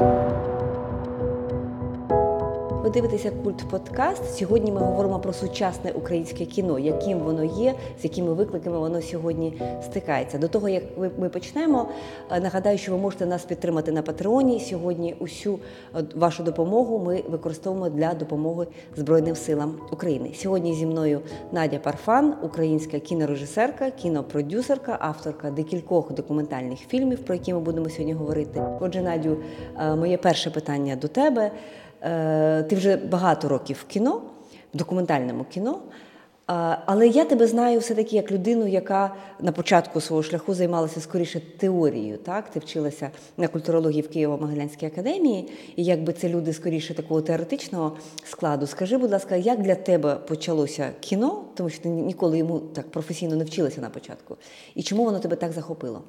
Ви дивитеся культ подкаст. Сьогодні ми говоримо про сучасне українське кіно, яким воно є, з якими викликами воно сьогодні стикається. До того як ми почнемо, е, нагадаю, що ви можете нас підтримати на Патреоні. Сьогодні усю е, вашу допомогу ми використовуємо для допомоги Збройним силам України. Сьогодні зі мною Надя Парфан, українська кінорежисерка, кінопродюсерка, авторка декількох документальних фільмів, про які ми будемо сьогодні говорити. Отже, Надю, е, моє перше питання до тебе. Е, ти вже багато років в кіно, в документальному кіно. Але я тебе знаю все-таки як людину, яка на початку свого шляху займалася скоріше теорією. Так? Ти вчилася на культурології в Києво-Могилянській академії, і якби це люди скоріше такого теоретичного складу. Скажи, будь ласка, як для тебе почалося кіно, тому що ти ніколи йому так професійно не вчилася на початку, і чому воно тебе так захопило?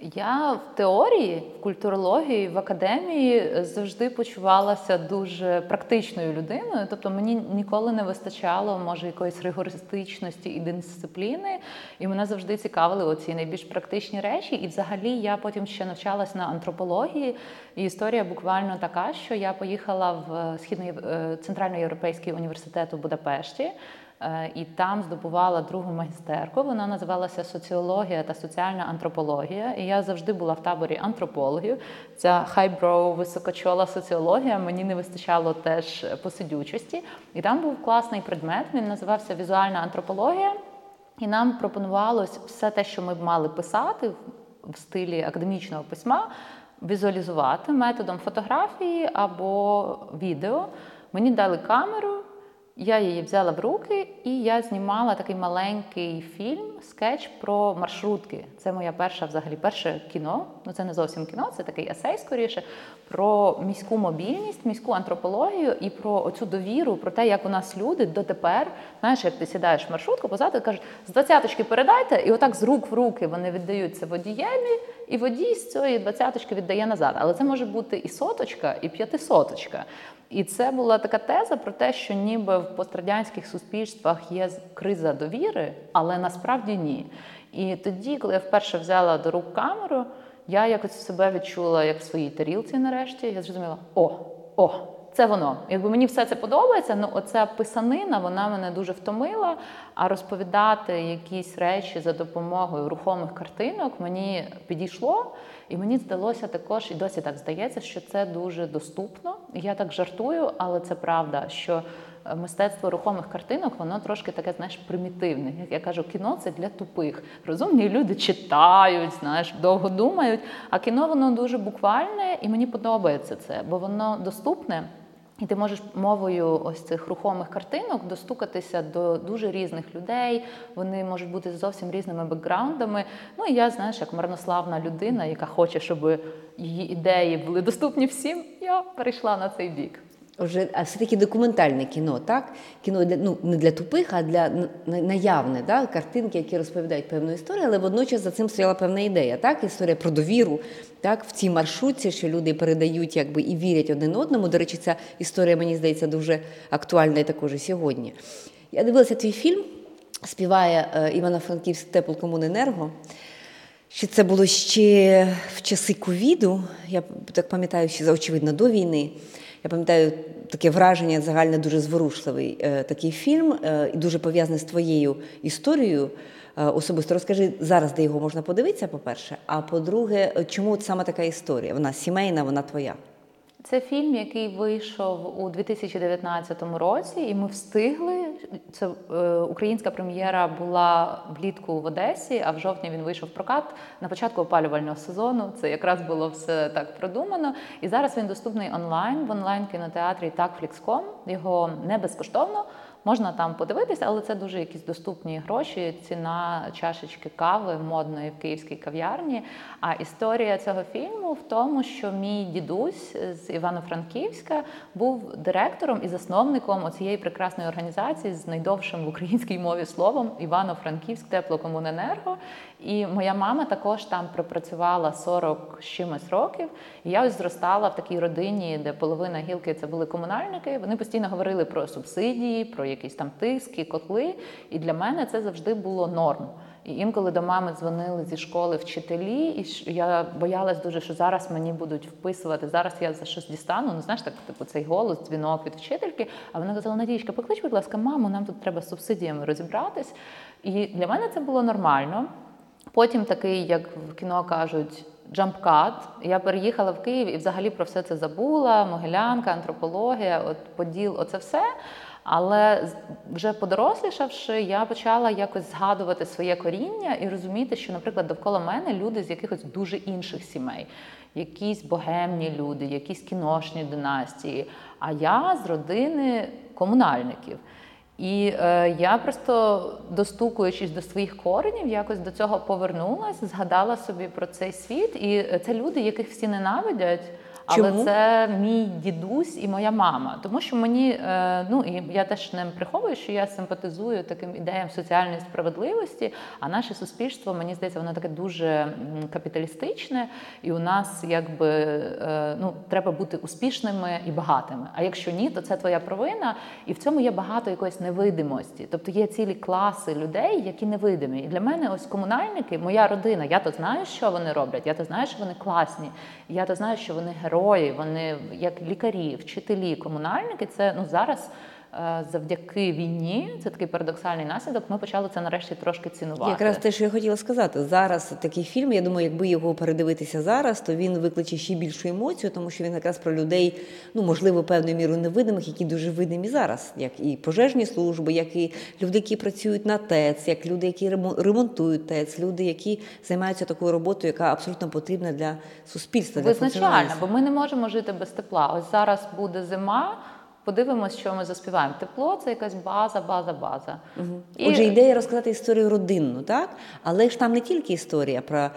Я в теорії, в культурології, в академії завжди почувалася дуже практичною людиною. Тобто мені ніколи не вистачало, може, якоїсь ригористичності і дисципліни. І мене завжди цікавили оці найбільш практичні речі. І взагалі я потім ще навчалась на антропології. І історія буквально така, що я поїхала в східний е, центральноєвропейський університет у Будапешті. Е, і там здобувала другу магістерку. Вона називалася Соціологія та соціальна антропологія. І я завжди була в таборі антропологів. Ця хайброу, високочола соціологія мені не вистачало теж посидючості. І там був класний предмет. Він називався Візуальна антропологія. І нам пропонувалось все те, що ми б мали писати в стилі академічного письма, візуалізувати методом фотографії або відео. Мені дали камеру. Я її взяла в руки, і я знімала такий маленький фільм, скетч про маршрутки. Це моя перша, взагалі, перше кіно. Ну це не зовсім кіно, це такий есей скоріше про міську мобільність, міську антропологію і про оцю довіру, про те, як у нас люди дотепер, знаєш, як ти сідаєш в маршрутку, позаду кажуть, з двадцяточки передайте, і отак з рук в руки вони віддаються водієві, і водій з цієї двадцяточки віддає назад. Але це може бути і соточка, і п'ятисоточка. І це була така теза про те, що ніби в пострадянських суспільствах є криза довіри, але насправді ні. І тоді, коли я вперше взяла до рук камеру, я якось себе відчула як в своїй тарілці нарешті. Я зрозуміла, о, о, це воно. Якби мені все це подобається, ну оця писанина вона мене дуже втомила. А розповідати якісь речі за допомогою рухомих картинок мені підійшло. І мені здалося також, і досі так здається, що це дуже доступно. Я так жартую, але це правда, що е, мистецтво рухомих картинок, воно трошки таке, знаєш, примітивне. Як я кажу, кіно це для тупих. Розумні люди читають, знаєш, довго думають. А кіно воно дуже буквальне, і мені подобається це, бо воно доступне. І ти можеш мовою ось цих рухомих картинок достукатися до дуже різних людей. Вони можуть бути з зовсім різними бекграундами. Ну і я, знаєш, як марнославна людина, яка хоче, щоб її ідеї були доступні всім. Я перейшла на цей бік. Отже, а все-таки документальне кіно, так? Кіно для ну не для тупих, а для наявне, да? картинки, які розповідають певну історію, але водночас за цим стояла певна ідея. Так, історія про довіру, так, в цій маршрутці, що люди передають, якби і вірять один одному. До речі, ця історія мені здається дуже актуальна і також і сьогодні. Я дивилася твій фільм, співає е, Івано-Франківськ теплокомуненерго. Що це було ще в часи ковіду, я так пам'ятаю, що очевидно до війни. Я пам'ятаю таке враження загальне дуже зворушливий е, такий фільм, е, і дуже пов'язаний з твоєю історією. Е, особисто розкажи зараз, де його можна подивитися, по-перше. А по-друге, чому саме така історія? Вона сімейна, вона твоя. Це фільм, який вийшов у 2019 році, і ми встигли. Це е, українська прем'єра була влітку в Одесі, а в жовтні він вийшов в прокат на початку опалювального сезону. Це якраз було все так продумано. І зараз він доступний онлайн в онлайн кінотеатрі Такфлікском. Його не безкоштовно. Можна там подивитися, але це дуже якісь доступні гроші. Ціна чашечки кави модної в київській кав'ярні. А історія цього фільму в тому, що мій дідусь з Івано-Франківська був директором і засновником оцієї прекрасної організації з найдовшим в українській мові словом Івано-Франківськ теплокомуненерго. І моя мама також там пропрацювала 40 з чимось років. І я ось зростала в такій родині, де половина гілки це були комунальники. Вони постійно говорили про субсидії, про якісь там тиски, котли. І для мене це завжди було норм. І інколи до мами дзвонили зі школи вчителі, і я боялась дуже, що зараз мені будуть вписувати. Зараз я за щось дістану. Ну знаєш, так типу цей голос, дзвінок від вчительки. А вона казала: Надієчка, поклич, будь ласка, маму, нам тут треба з субсидіями розібратись. І для мене це було нормально. Потім такий, як в кіно кажуть, jump cut. Я переїхала в Київ і взагалі про все це забула. Могилянка, антропологія, от поділ, оце все. Але вже подорослішавши, я почала якось згадувати своє коріння і розуміти, що, наприклад, довкола мене люди з якихось дуже інших сімей, якісь богемні люди, якісь кіношні династії. А я з родини комунальників. І е, я просто достукуючись до своїх коренів, якось до цього повернулася, згадала собі про цей світ, і це люди, яких всі ненавидять. Але Чому? це мій дідусь і моя мама. Тому що мені, е, ну і я теж не приховую, що я симпатизую таким ідеям соціальної справедливості. А наше суспільство, мені здається, воно таке дуже капіталістичне, і у нас якби е, ну, треба бути успішними і багатими. А якщо ні, то це твоя провина. І в цьому є багато якоїсь невидимості. Тобто є цілі класи людей, які невидимі. І для мене ось комунальники, моя родина. Я то знаю, що вони роблять. Я то знаю, що вони класні. Я то знаю, що вони герої, вони як лікарі, вчителі, комунальники. Це ну зараз завдяки війні. Це такий парадоксальний наслідок. Ми почали це нарешті трошки цінувати. Якраз те, що я хотіла сказати. Зараз такий фільм, я думаю, якби його передивитися зараз, то він викличе ще більшу емоцію, тому що він якраз про людей, ну можливо, певною мірою невидимих, які дуже видимі зараз, як і пожежні служби, як і люди, які працюють на ТЕЦ, як люди, які ремо- ремонтують ТЕЦ, люди, які займаються такою роботою, яка абсолютно потрібна для суспільства. Визначально, бо ми не можемо жити без тепла. Ось зараз буде зима. Подивимось, що ми заспіваємо. Тепло це якась база, база, база. І- Отже, ідея розказати історію родинну, так? Але ж там не тільки історія про,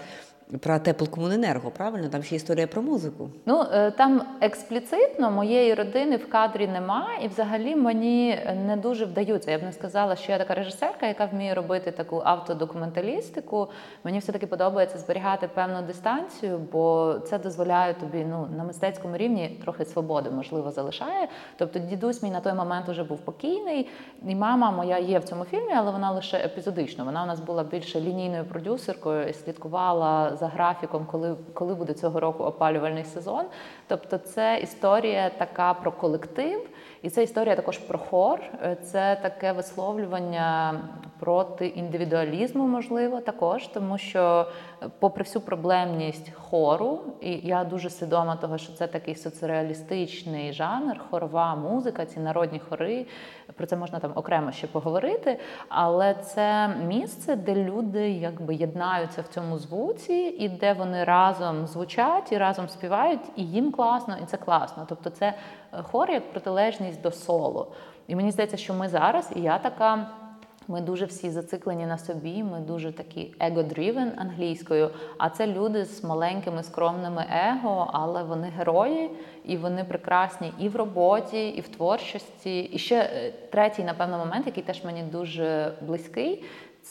про теплокомуненерго, правильно? Там ще історія про музику. Ну е, там експліцитно моєї родини в кадрі немає, і взагалі мені не дуже вдаються. Я б не сказала, що я така режисерка, яка вміє робити таку автодокументалістику. Мені все таки подобається зберігати певну дистанцію, бо це дозволяє тобі ну на мистецькому рівні трохи свободи, можливо, залишає. Тобто, дідусь мій на той момент вже був покійний, і мама моя є в цьому фільмі, але вона лише епізодично. Вона у нас була більше лінійною продюсеркою і слідкувала за графіком, коли, коли буде цього року опалювальний сезон. Тобто, це історія така про колектив, і це історія також про хор. Е, Це таке висловлювання проти індивідуалізму, можливо, також, тому що, попри всю проблемність хору, і я дуже свідома того, що це такий соцреалістичний жанр, хорова музика, ці народні хори. Про це можна там окремо ще поговорити. Але це місце, де люди якби єднаються в цьому звуці, і де вони разом звучать і разом співають, і їм класно, і це класно. Тобто, це е, хор як протилежність до соло. І мені здається, що ми зараз, і я така. Ми дуже всі зациклені на собі, ми дуже такі ego-driven англійською. А це люди з маленькими скромними его, але вони герої, і вони прекрасні і в роботі, і в творчості. І ще е, третій, напевно, момент, який теж мені дуже близький.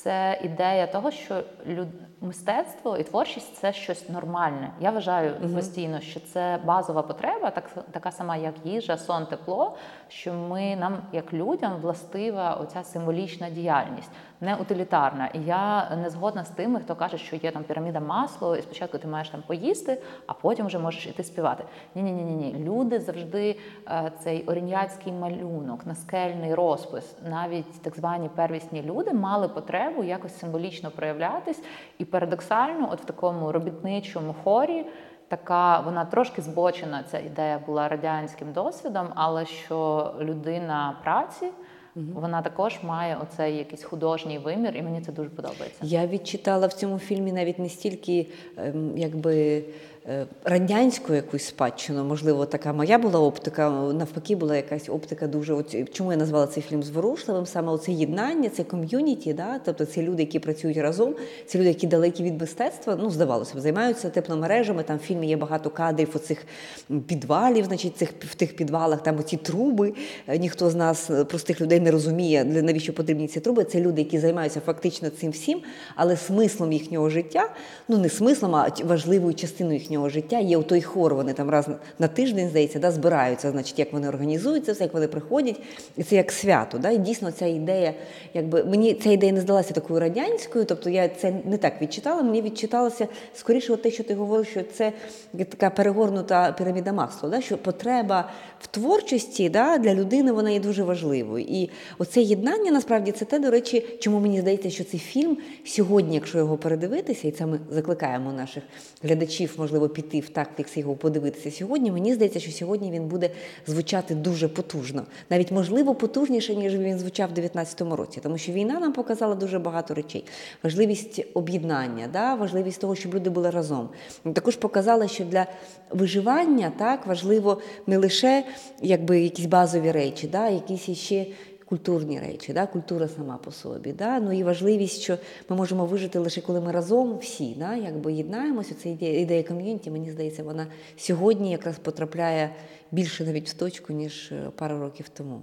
Це ідея того, що люд... мистецтво і творчість це щось нормальне. Я вважаю постійно, що це базова потреба, так така сама, як їжа, сон, тепло. Що ми нам, як людям, властива оця символічна діяльність, не утилітарна. І я не згодна з тими, хто каже, що є там піраміда масло, і спочатку ти маєш там поїсти, а потім вже можеш іти співати. Ні, ні, ні, ні. Люди завжди е, цей орієнтський малюнок, наскельний розпис, навіть так звані первісні люди мали потребу якось символічно проявлятись. І парадоксально, от в такому робітничому хорі. Така вона трошки збочена. Ця ідея була радянським досвідом, але що людина праці вона також має оцей якийсь художній вимір, і мені це дуже подобається. Я відчитала в цьому фільмі навіть не стільки ем, якби радянську якусь спадщину, можливо, така моя була оптика, навпаки, була якась оптика дуже. От, чому я назвала цей фільм зворушливим? Саме оце єднання, це ком'юніті, да? тобто це люди, які працюють разом, це люди, які далекі від мистецтва, ну здавалося б, займаються тепломережами. Там в фільмі є багато кадрів оцих підвалів, значить, цих в тих підвалах, там оці труби. Е, Ніхто з нас, е, простих людей, не розуміє, навіщо потрібні ці труби. Це люди, які займаються фактично цим всім, але смислом їхнього життя, ну не смислом, а важливою частиною їхнього їхнього життя. Є у той хор, вони там раз на тиждень, здається, да, збираються, значить, як вони організуються, все, як вони приходять. І це як свято. Да? І дійсно ця ідея, якби мені ця ідея не здалася такою радянською, тобто я це не так відчитала. Мені відчиталося скоріше, от те, що ти говорив, що це така перегорнута піраміда Масло, да? що потреба в творчості да, для людини вона є дуже важливою. І оце єднання насправді це те, до речі, чому мені здається, що цей фільм сьогодні, якщо його передивитися, і це ми закликаємо наших глядачів, можливо, піти в тактикс його подивитися сьогодні. Мені здається, що сьогодні він буде звучати дуже потужно, навіть можливо потужніше, ніж він звучав в 19-му році, тому що війна нам показала дуже багато речей. Важливість об'єднання, да? важливість того, щоб люди були разом. Також показала, що для виживання так важливо не лише якби якісь базові речі, да? якісь іще культурні речі, да? культура сама по собі. Да? Ну і важливість, що ми можемо вижити лише коли ми разом всі, да? якби єднаємося. Це ідея, ідея ком'юніті, мені здається, вона сьогодні якраз потрапляє більше навіть в точку, ніж е, пару років тому.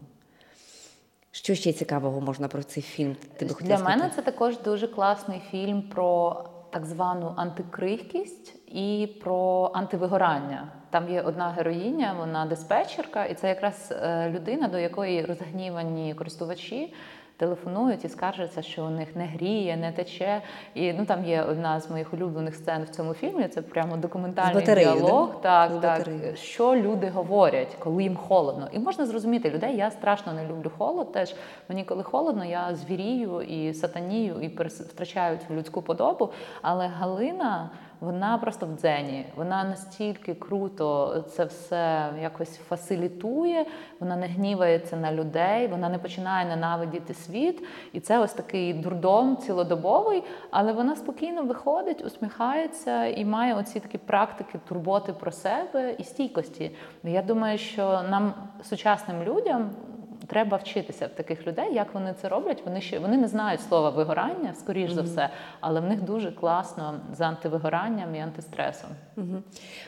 Що ще цікавого можна про цей фільм? Ти би Для мене це також дуже класний фільм про так звану антикрихкість і про антивигорання. Там є одна героїня, вона диспетчерка, і це якраз е, людина, до якої розгнівані користувачі телефонують і скаржаться, що у них не гріє, не тече. І ну там є одна з моїх улюблених сцен в цьому фільмі. Це прямо документальний батареєю, діалог. да? Так, З так що люди говорять, коли їм холодно. І можна зрозуміти людей. Я страшно не люблю холод. Теж мені, коли холодно, я звірію і сатанію, і втрачаю цю людську подобу. Але Галина. Вона просто в дзені. Вона настільки круто це все якось фасилітує. Вона не гнівається на людей, вона не починає ненавидіти світ. І це ось такий дурдом цілодобовий. Але вона спокійно виходить, усміхається і має оці такі практики турботи про себе і стійкості. Я думаю, що нам, сучасним людям, треба вчитися в таких людей, як вони це роблять. Вони ще вони не знають слова вигорання, скоріш за все, але в них дуже класно з антивигоранням і антистресом. Угу.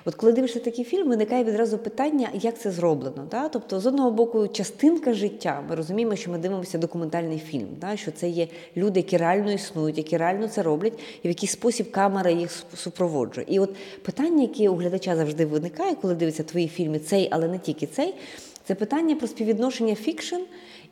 От коли дивишся такий фільм, виникає відразу питання, як це зроблено. Да? Тобто, з одного боку, частинка життя. Ми розуміємо, що ми дивимося документальний фільм, да? що це є люди, які реально існують, які реально це роблять, і в який спосіб камера їх супроводжує. І от питання, яке у глядача завжди виникає, коли дивиться твої фільми, цей, але не тільки цей, це питання про співвідношення фікшн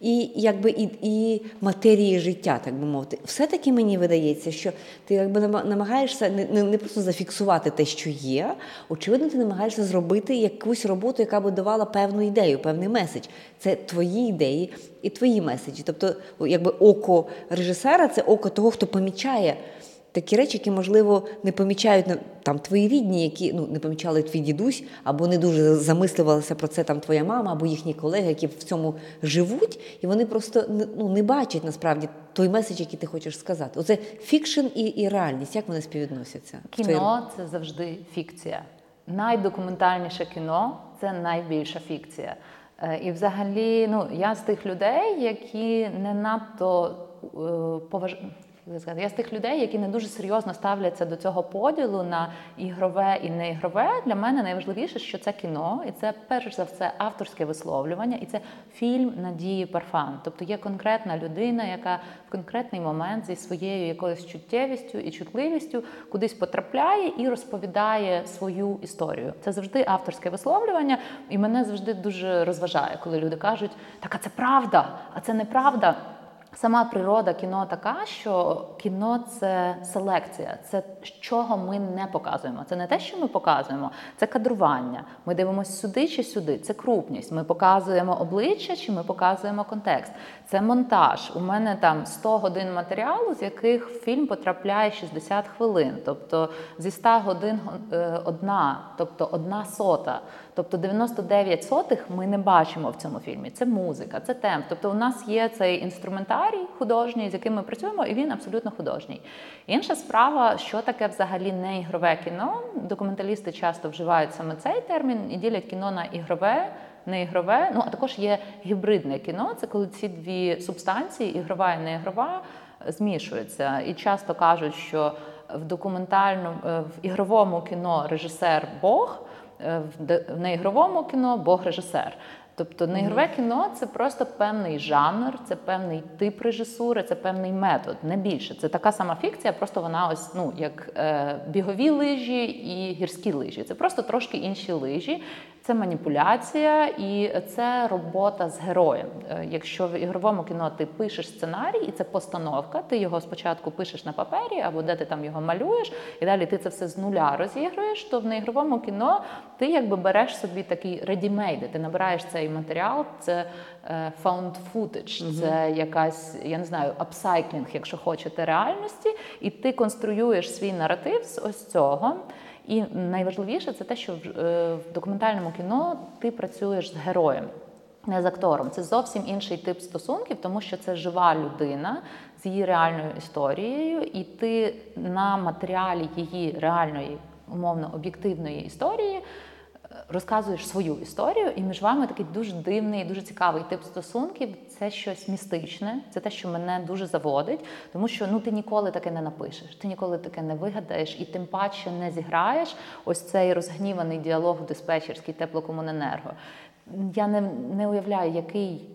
і якби і, і матерії життя, так би мовити. Все-таки мені видається, що ти якби нама- намагаєшся не, не просто зафіксувати те, що є. Очевидно, ти намагаєшся зробити якусь роботу, яка би давала певну ідею, певний меседж. Це твої ідеї і твої меседжі. Тобто, якби око режисера це око того, хто помічає. Такі речі, які, можливо, не помічають там твої рідні, які ну не помічали твій дідусь, або не дуже замислювалися про це там твоя мама, або їхні колеги, які в цьому живуть, і вони просто ну, не бачать насправді той меседж, який ти хочеш сказати. Оце fiction і, і реальність. Як вони співвідносяться? Кіно це завжди фікція. Найдокументальніше кіно це найбільша фікція. Е, І взагалі, ну я з тих людей, які не надто е, поваж... сказати, Я з тих людей, які не дуже серйозно ставляться до цього поділу на ігрове і неігрове. Для мене найважливіше, що це кіно, і це перш за все авторське висловлювання, і це фільм Надії Парфан. Тобто є конкретна людина, яка в конкретний момент зі своєю якоюсь чуттєвістю і чутливістю кудись потрапляє і розповідає свою історію. Це завжди авторське висловлювання, і мене завжди дуже розважає, коли люди кажуть, так а це правда, а це неправда. Сама природа кіно така, що кіно це селекція, це чого ми не показуємо. Це не те, що ми показуємо, це кадрування. Ми дивимося сюди чи сюди. Це крупність. Ми показуємо обличчя чи ми показуємо контекст. Це монтаж. У мене там 100 годин матеріалу, з яких фільм потрапляє 60 хвилин. Тобто зі 100 годин е, одна, тобто одна сота. Тобто 99 сотих ми не бачимо в цьому фільмі. Це музика, це темп. Тобто у нас є цей інструментарій художній, з яким ми працюємо, і він абсолютно художній. Інша справа, що таке взагалі не ігрове кіно. Документалісти часто вживають саме цей термін і ділять кіно на ігрове. Не ігрове, ну а також є гібридне кіно. Це коли ці дві субстанції, ігрова і неігрова, змішуються. І часто кажуть, що в документальному е, в ігровому кіно режисер Бог, в де- неігровому кіно Бог режисер. Тобто неігрове кіно це просто певний жанр, це певний тип режисури, це певний метод, не більше. Це така сама фікція, просто вона ось ну як е, бігові лижі і гірські лижі. Це просто трошки інші лижі. Це маніпуляція і це робота з героєм. Е, Якщо в ігровому кіно ти пишеш сценарій, і це постановка, ти його спочатку пишеш на папері або де ти там його малюєш, і далі ти це все з нуля розігруєш, то в неігровому кіно ти якби береш собі такий ready-made, ти набираєш цей матеріал, це е, found footage, це якась, я не знаю, апсайклінг, якщо хочете, реальності, і ти конструюєш свій наратив з ось цього. І найважливіше це те, що в, е, в документальному кіно ти працюєш з героєм. Не з актором, це зовсім інший тип стосунків, тому що це жива людина з її реальною історією, і ти на матеріалі її реальної, умовно об'єктивної історії розказуєш свою історію, і між вами такий дуже дивний, дуже цікавий тип стосунків. Це щось містичне, це те, що мене дуже заводить, тому що ну ти ніколи таке не напишеш, ти ніколи таке не вигадаєш, і тим паче не зіграєш ось цей розгніваний діалог диспетчерський теплокомуненерго. Я не, не уявляю, який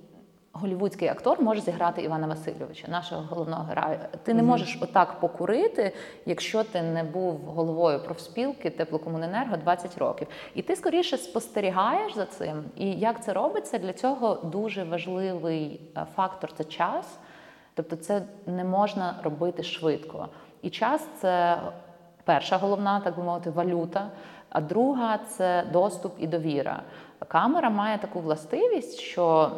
голівудський актор може зіграти Івана Васильовича, нашого головного героя. Ти не можеш отак покурити, якщо ти не був головою профспілки теплокомуненерго 20 років. І ти скоріше спостерігаєш за цим. І як це робиться, для цього дуже важливий е, фактор це час. Тобто, це не можна робити швидко. І час це перша головна, так би мовити, валюта. А друга це доступ і довіра. Камера має таку властивість, що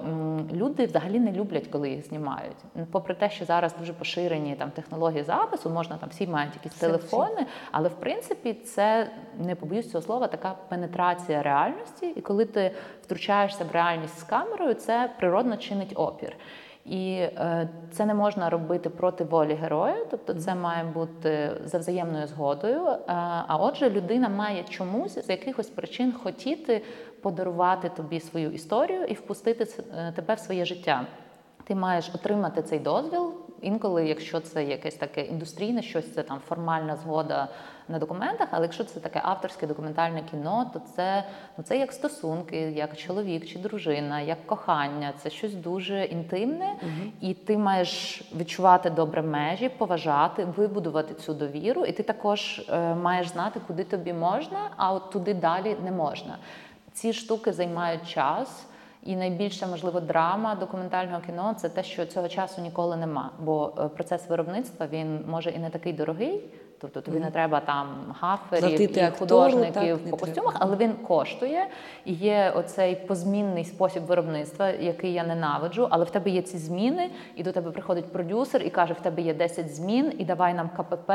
люди взагалі не люблять, коли їх знімають. Попри те, що зараз дуже поширені там технології запису, можна там всі мають якісь Селфі. телефони, але в принципі це не побоюсь цього слова, така пенетрація реальності. І коли ти втручаєшся в реальність з камерою, це природно чинить опір. І е, це не можна робити проти волі героя, тобто це має бути за взаємною згодою. Е, а отже, людина має чомусь з якихось причин хотіти подарувати тобі свою історію і впустити е, тебе в своє життя. Ти маєш отримати цей дозвіл. Інколи, якщо це якесь таке індустрійне щось, це там формальна згода на документах. Але якщо це таке авторське документальне кіно, то це ну це як стосунки, як чоловік чи дружина, як кохання. Це щось дуже інтимне, і ти маєш відчувати добре межі, поважати, вибудувати цю довіру. І ти також е, маєш знати, куди тобі можна, а от туди далі не можна. Ці штуки займають час. І найбільша, можливо, драма документального кіно це те, що цього часу ніколи нема. Бо е, процес виробництва він може і не такий дорогий, тобто тобі не треба там гаферів Платити і актору, художників так, по костюмах, але він коштує. І є оцей позмінний спосіб виробництва, який я ненавиджу. Але в тебе є ці зміни, і до тебе приходить продюсер і каже: в тебе є 10 змін, і давай нам КПП.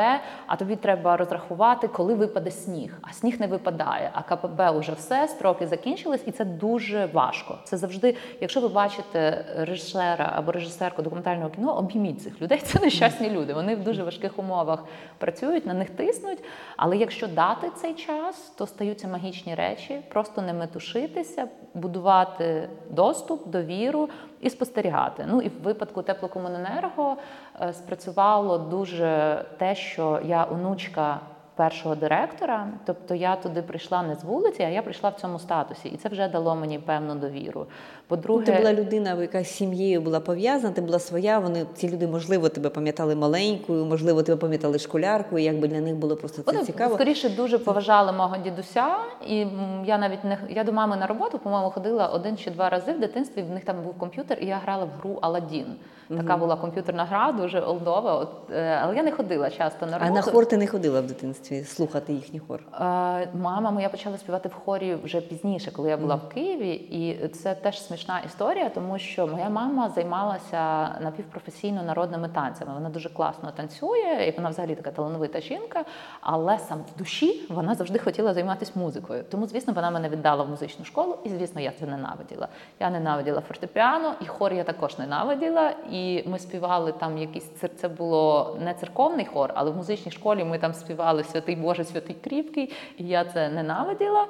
А тобі треба розрахувати, коли випаде сніг. А сніг не випадає. А КПП уже все, строки закінчились, і це дуже важко. Це завжди, якщо ви бачите режисера або режисерку документального кіно, обійміть цих людей. Це нещасні люди. Вони в дуже важких умовах працюють, на них тиснуть. Але якщо дати цей час, то стаються магічні речі, просто не метушитися, будувати доступ, довіру і спостерігати. Ну і в випадку теплокомуненерго е, спрацювало дуже те, що я онучка. Першого директора, тобто я туди прийшла не з вулиці, а я прийшла в цьому статусі, і це вже дало мені певну довіру. По-друге, Ти була людина, яка з сім'єю була пов'язана, ти була своя. Вони ці люди, можливо, тебе пам'ятали маленькою, можливо, тебе пам'ятали школяркою. Якби для них було просто це Вони цікаво. скоріше дуже поважали мого дідуся, і я навіть не я до мами на роботу, по-моєму, ходила один чи два рази в дитинстві. В них там був комп'ютер, і я грала в гру Аладдін. Така була комп'ютерна гра, дуже олдова. От, е, але я не ходила часто на А на хор ти не ходила в дитинстві слухати їхній хор. Е, Мама моя почала співати в хорі вже пізніше, коли я була в Києві, і це теж смішна історія, тому що моя мама займалася напівпрофесійно народними танцями. Вона дуже класно танцює, і вона взагалі така талановита жінка. Але сам в душі вона завжди хотіла займатися музикою. Тому, звісно, вона мене віддала в музичну школу, і звісно, я це ненавиділа. Я ненавиділа фортепіано, і хор я також ненавиділа. І ми співали там якийсь це було не церковний хор, але в музичній школі ми там співали Святий Боже, святий кріпкий, і я це ненавиділа.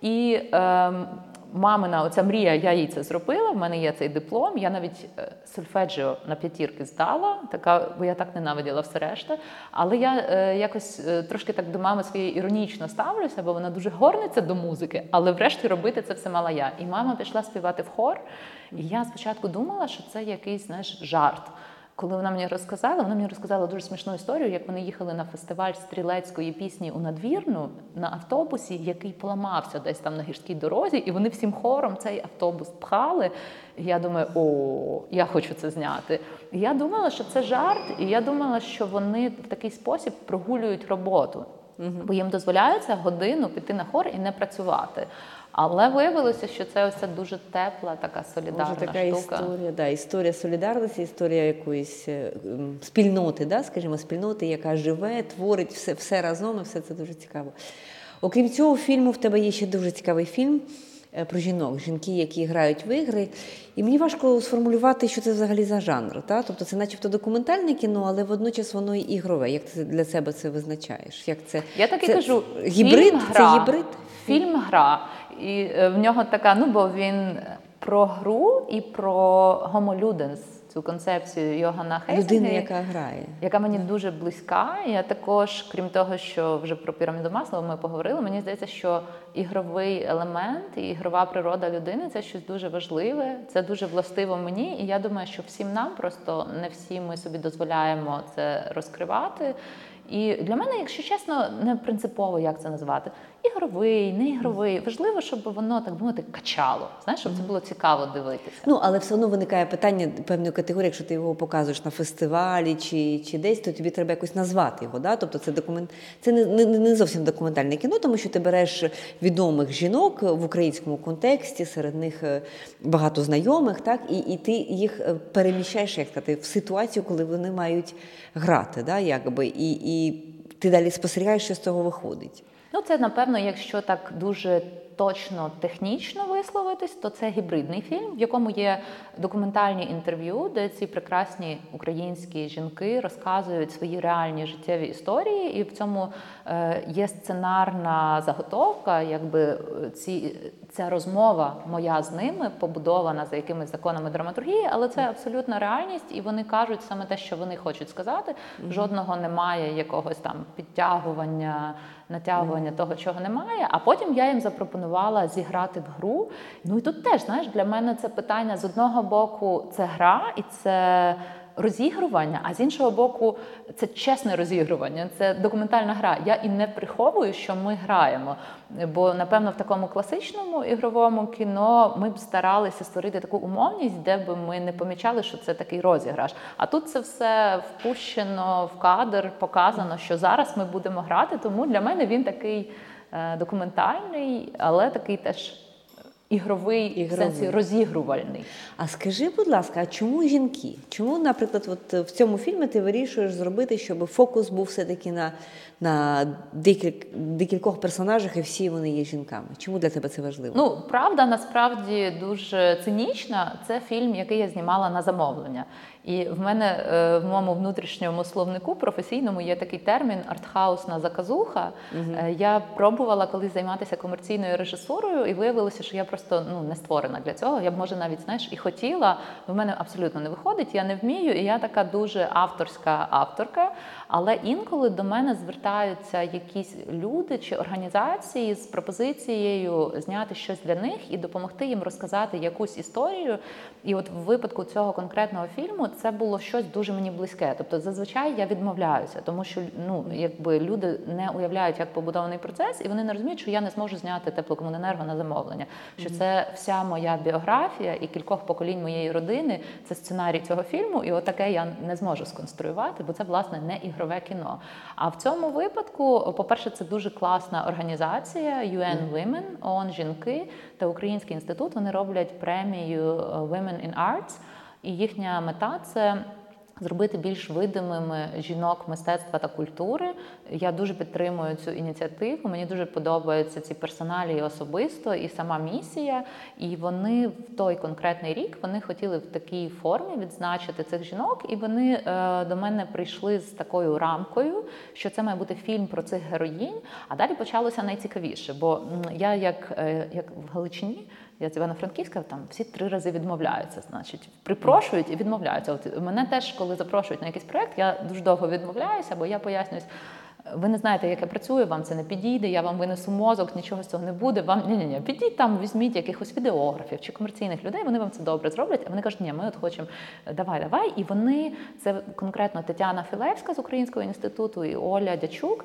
І ем, мамина оця мрія, я їй це зробила. В мене є цей диплом. Я навіть е, сольфеджіо на п'ятірки здала, така, бо я так ненавиділа все решта. Але я е, якось е, трошки так до мами своєї іронічно ставлюся, бо вона дуже горниться до музики, але врешті робити це все мала я. І мама пішла співати в хор. І я спочатку думала, що це якийсь знаєш, жарт. Коли вона мені розказала, вона мені розказала дуже смішну історію, як вони їхали на фестиваль стрілецької пісні у надвірну на автобусі, який поламався десь там на гірській дорозі, і вони всім хором цей автобус пхали. І я думаю, о, я хочу це зняти. І я думала, що це жарт, і я думала, що вони в такий спосіб прогулюють роботу, бо їм дозволяється годину піти на хор і не працювати. Але виявилося, що це ось дуже тепла, така солідарна Може, така штука. історія, да, історія солідарності, історія якоїсь е, спільноти, да, скажімо, спільноти, яка живе, творить все, все разом, і все це дуже цікаво. Окрім цього фільму, в тебе є ще дуже цікавий фільм е, про жінок, жінки, які грають в ігри. І мені важко сформулювати, що це взагалі за жанр. Та? Тобто це начебто документальне кіно, але водночас воно і ігрове. Як ти для себе це визначаєш? Як це, Я так і це кажу, гібрид? фільм Це гібрид? Фільм гра. І е, в нього така, ну бо він про гру і про homo ludens, цю концепцію Йогана Хейзінга. Людина, яка грає. яка мені дуже близька. Я також, крім того, що вже про піраміду Маслоу ми поговорили. Мені здається, що ігровий елемент і ігрова природа людини це щось дуже важливе. Це дуже властиво мені. І я думаю, що всім нам просто не всі ми собі дозволяємо це розкривати. І для мене, якщо чесно, не принципово, як це назвати. Ігровий, не ігровий. Важливо, щоб воно так мовити качало. Знаєш, щоб це було цікаво дивитися. Ну, але все одно виникає питання певної категорії, якщо ти його показуєш на фестивалі чи, чи десь, то тобі треба якось назвати його. Да? Тобто це документ, це не, не, не зовсім документальне кіно, тому що ти береш відомих жінок в українському контексті, серед них е, багато знайомих, так, і, і ти їх е, переміщаєш, як сказати, в ситуацію, коли вони мають грати, да, якби, і, і ти далі спостерігаєш, що з цього виходить. Ну, це напевно, якщо так дуже точно технічно висловитись, то це гібридний фільм, в якому є документальні інтерв'ю, де ці прекрасні українські жінки розказують свої реальні життєві історії, і в цьому е, є сценарна заготовка, якби е, ці. Ця розмова моя з ними побудована за якимись законами драматургії, але це абсолютна реальність, і вони кажуть саме те, що вони хочуть сказати. Жодного немає якогось там підтягування, натягування того, чого немає. А потім я їм запропонувала зіграти в гру. Ну і тут теж знаєш, для мене це питання з одного боку, це гра і це. Розігрування, а з іншого боку, це чесне розігрування, це документальна гра. Я і не приховую, що ми граємо. Бо, напевно, в такому класичному ігровому кіно ми б старалися створити таку умовність, де б ми не помічали, що це такий розіграш. А тут це все впущено в кадр, показано, що зараз ми будемо грати. Тому для мене він такий е, документальний, але такий теж ігровий, Ігровий. в сенсі розігрувальний. А скажи, будь ласка, а чому жінки? Чому, наприклад, от в цьому фільмі ти вирішуєш зробити, щоб фокус був все-таки на, на декіль, декількох персонажах, і всі вони є жінками? Чому для тебе це важливо? Ну, правда, насправді дуже цинічна. Це фільм, який я знімала на замовлення. І в мене е, в моєму внутрішньому словнику професійному є такий термін артхаусна заказуха. Угу. Я пробувала колись займатися комерційною режисурою, і виявилося, що я просто ну не створена для цього. Я б може навіть знаєш і хотіла. В мене абсолютно не виходить. Я не вмію, і я така дуже авторська авторка. Але інколи до мене звертаються якісь люди чи організації з пропозицією зняти щось для них і допомогти їм розказати якусь історію. І от в випадку цього конкретного фільму це було щось дуже мені близьке. Тобто, зазвичай я відмовляюся, тому що ну якби люди не уявляють, як побудований процес, і вони не розуміють, що я не зможу зняти теплокомуненерго на замовлення. Що це вся моя біографія і кількох поколінь моєї родини. Це сценарій цього фільму, і отаке я не зможу сконструювати, бо це власне не ігрове кіно. А в цьому випадку, по-перше, це дуже класна організація UN Women, ООН жінки та Український інститут. Вони роблять премію Women in Arts, і їхня мета це. Зробити більш видимими жінок мистецтва та культури. Я дуже підтримую цю ініціативу. Мені дуже подобаються ці персоналі особисто і сама місія. І вони в той конкретний рік вони хотіли в такій формі відзначити цих жінок. І вони е, до мене прийшли з такою рамкою, що це має бути фільм про цих героїнь. А далі почалося найцікавіше, бо я, як, е, як в Галичині, Я з Івано-Франківська, там всі три рази відмовляються. Значить, припрошують і відмовляються. От мене теж, коли запрошують на якийсь проект, я дуже довго відмовляюся, бо я пояснююсь. Ви не знаєте, як я працюю, вам це не підійде, я вам винесу мозок, нічого з цього не буде. Вам ні, ні, ні, підіть там, візьміть якихось відеографів чи комерційних людей, вони вам це добре зроблять. А вони кажуть, ні, ми от хочемо давай, давай. І вони це конкретно Тетяна Філевська з Українського інституту і Оля Дячук.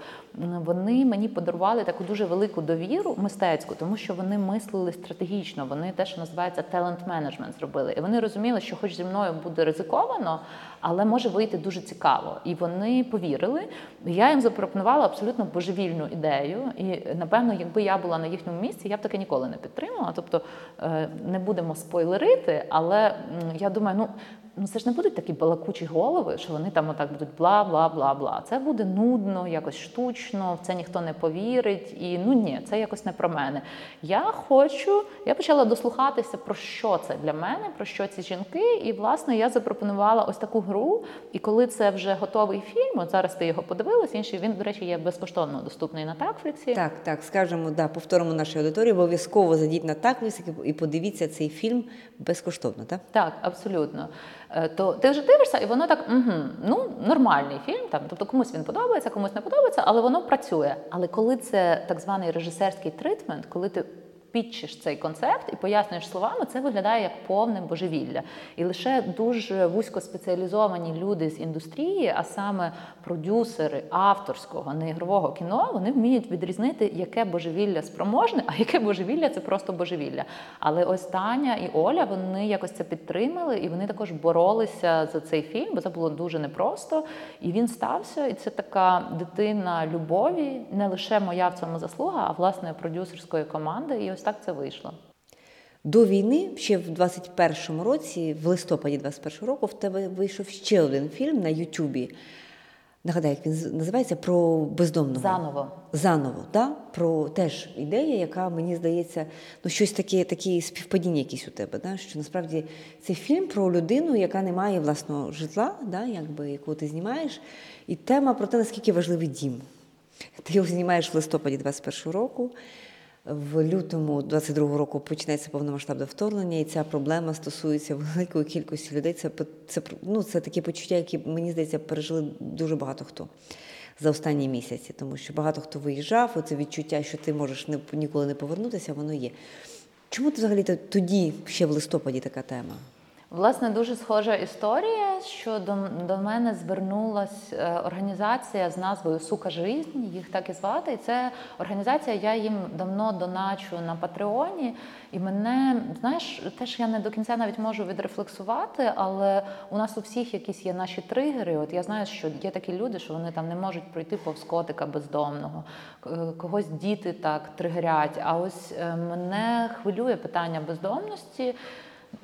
Вони мені подарували таку дуже велику довіру мистецьку, тому що вони мислили стратегічно. Вони те, що називається talent management зробили. І вони розуміли, що, хоч зі мною буде ризиковано, але може вийти дуже цікаво. І вони повірили. Я їм запропонувала абсолютно божевільну ідею. І напевно, якби я була на їхньому місці, я б таке ніколи не підтримала. Тобто е, не будемо спойлерити, але я думаю, ну ну це ж не будуть такі балакучі голови, що вони там отак будуть бла, бла, бла, бла. Це буде нудно, якось штучно, в це ніхто не повірить. І ну ні, це якось не про мене. Я хочу, я почала дослухатися про що це для мене, про що ці жінки. І власне я запропонувала ось таку гру. І коли це вже готовий фільм, от зараз ти його подивилась, інший він, до речі, є безкоштовно доступний на Такфліксі. Так, так, скажемо, да, повторимо нашій аудиторії, обов'язково зайдіть на Такфлікс і подивіться цей фільм безкоштовно, так? Так, абсолютно. Е, то ти вже дивишся, і воно так, угу, ну нормальний фільм. Там, тобто комусь він подобається, комусь не подобається, але воно працює. Але коли це так званий режисерський тритмент, коли ти підчиш цей концепт і пояснюєш словами, це виглядає як повне божевілля. І лише дуже вузькоспеціалізовані люди з індустрії, а саме продюсери авторського неігрового кіно, вони вміють відрізнити, яке божевілля спроможне, а яке божевілля це просто божевілля. Але ось Таня і Оля вони якось це підтримали, і вони також боролися за цей фільм, бо це було дуже непросто. І він стався. І це така дитина любові, не лише моя в цьому заслуга, а власне продюсерської команди. І ось так це вийшло. До війни, ще в 21-му році, в листопаді 21-го року, в тебе вийшов ще один фільм на Ютубі. Нагадаю, як він називається про бездомного. Заново. Заново, да? про теж ідея, яка мені здається, ну щось таке, такі співпадіння якісь у тебе. Да? Що насправді це фільм про людину, яка не має власного житла, да? якби, яку ти знімаєш, і тема про те, наскільки важливий дім. Ти його знімаєш в листопаді 21-го року. В лютому 22-го року почнеться повномасштабне вторгнення, і ця проблема стосується великої кількості людей. Це це, ну, це такі почуття, які мені здається пережили дуже багато хто за останні місяці, тому що багато хто виїжджав, оце відчуття, що ти можеш не, ніколи не повернутися, воно є. Чому ти взагалі тоді, ще в листопаді, така тема? Власне, дуже схожа історія, що до, до мене звернулася е, організація з назвою Сука Жизнь, їх так і звати. І це організація, я їм давно доначу на Патреоні. І мене, знаєш, теж я не до кінця навіть можу відрефлексувати, але у нас у всіх якісь є наші тригери. От я знаю, що є такі люди, що вони там не можуть пройти повз котика бездомного, когось діти так тригерять. А ось е, мене хвилює питання бездомності.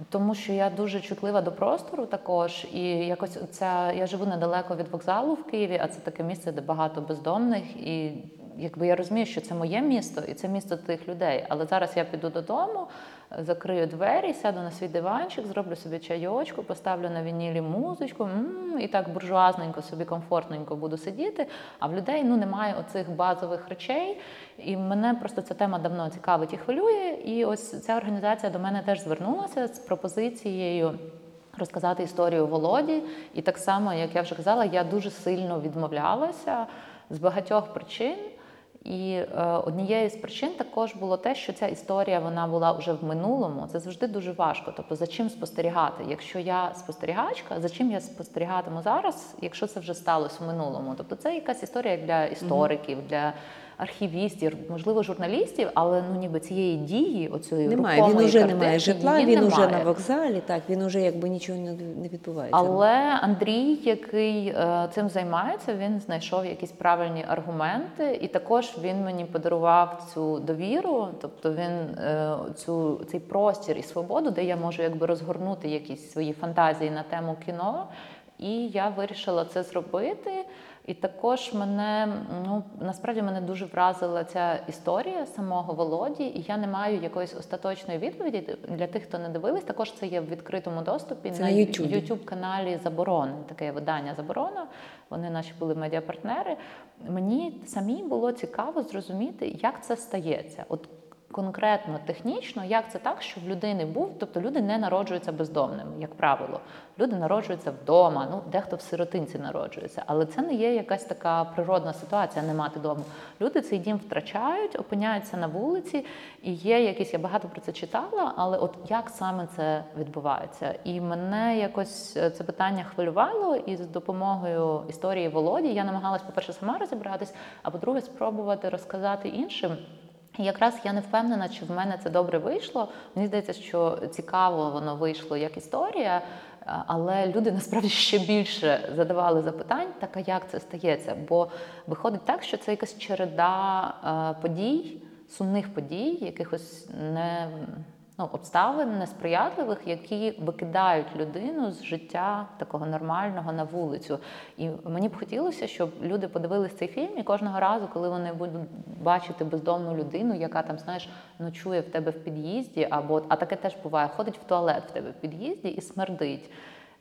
Тому що я дуже чутлива до простору також, і якось ця я живу недалеко від вокзалу в Києві, а це таке місце, де багато бездомних, і якби я розумію, що це моє місто, і це місто тих людей. Але зараз я піду додому, закрию двері, сяду на свій диванчик, зроблю собі чайочку, поставлю на вінілі музичку, і так буржуазненько собі комфортненько буду сидіти. А в людей ну немає оцих базових речей. І мене просто ця тема давно цікавить і хвилює. І ось ця організація до мене теж звернулася з пропозицією. Розказати історію Володі, і так само, як я вже казала, я дуже сильно відмовлялася з багатьох причин. І е, однією з причин також було те, що ця історія вона була вже в минулому. Це завжди дуже важко. Тобто, за чим спостерігати? Якщо я спостерігачка, за чим я спостерігатиму зараз, якщо це вже сталося в минулому? Тобто, це якась історія для істориків, для архівістів, можливо, журналістів, але ну ніби цієї дії, оцієї немає. Він уже не має житла, він уже на вокзалі. Так він уже якби нічого не відбувається. Але Андрій, який е, цим займається, він знайшов якісь правильні аргументи, і також він мені подарував цю довіру, тобто він е, цю цей простір і свободу, де я можу якби розгорнути якісь свої фантазії на тему кіно. І я вирішила це зробити. І також мене ну насправді мене дуже вразила ця історія самого Володі, і я не маю якоїсь остаточної відповіді для тих, хто не дивились. Також це є в відкритому доступі це на youtube каналі Заборони. Таке видання Заборона. Вони наші були медіапартнери. Мені самі було цікаво зрозуміти, як це стається. От конкретно технічно, як це так, що в людини був, тобто люди не народжуються бездомними, як правило. Люди народжуються вдома, ну дехто в сиротинці народжується, але це не є якась така природна ситуація, не мати дому. Люди цей дім втрачають, опиняються на вулиці, і є якісь, я багато про це читала, але от як саме це відбувається? І мене якось е, це питання хвилювало, і з допомогою історії Володі я намагалась, по-перше, сама розібратись, а по-друге, спробувати розказати іншим. І якраз я не впевнена, чи в мене це добре вийшло. Мені здається, що цікаво воно вийшло як історія, але люди насправді ще більше задавали запитань, так а як це стається? Бо виходить так, що це якась череда е, подій, сумних подій, якихось не ну, обставин несприятливих, які викидають людину з життя такого нормального на вулицю. І мені б хотілося, щоб люди подивилися цей фільм, і кожного разу, коли вони будуть бачити бездомну людину, яка там, знаєш, ночує в тебе в під'їзді, або а таке теж буває, ходить в туалет в тебе в під'їзді і смердить.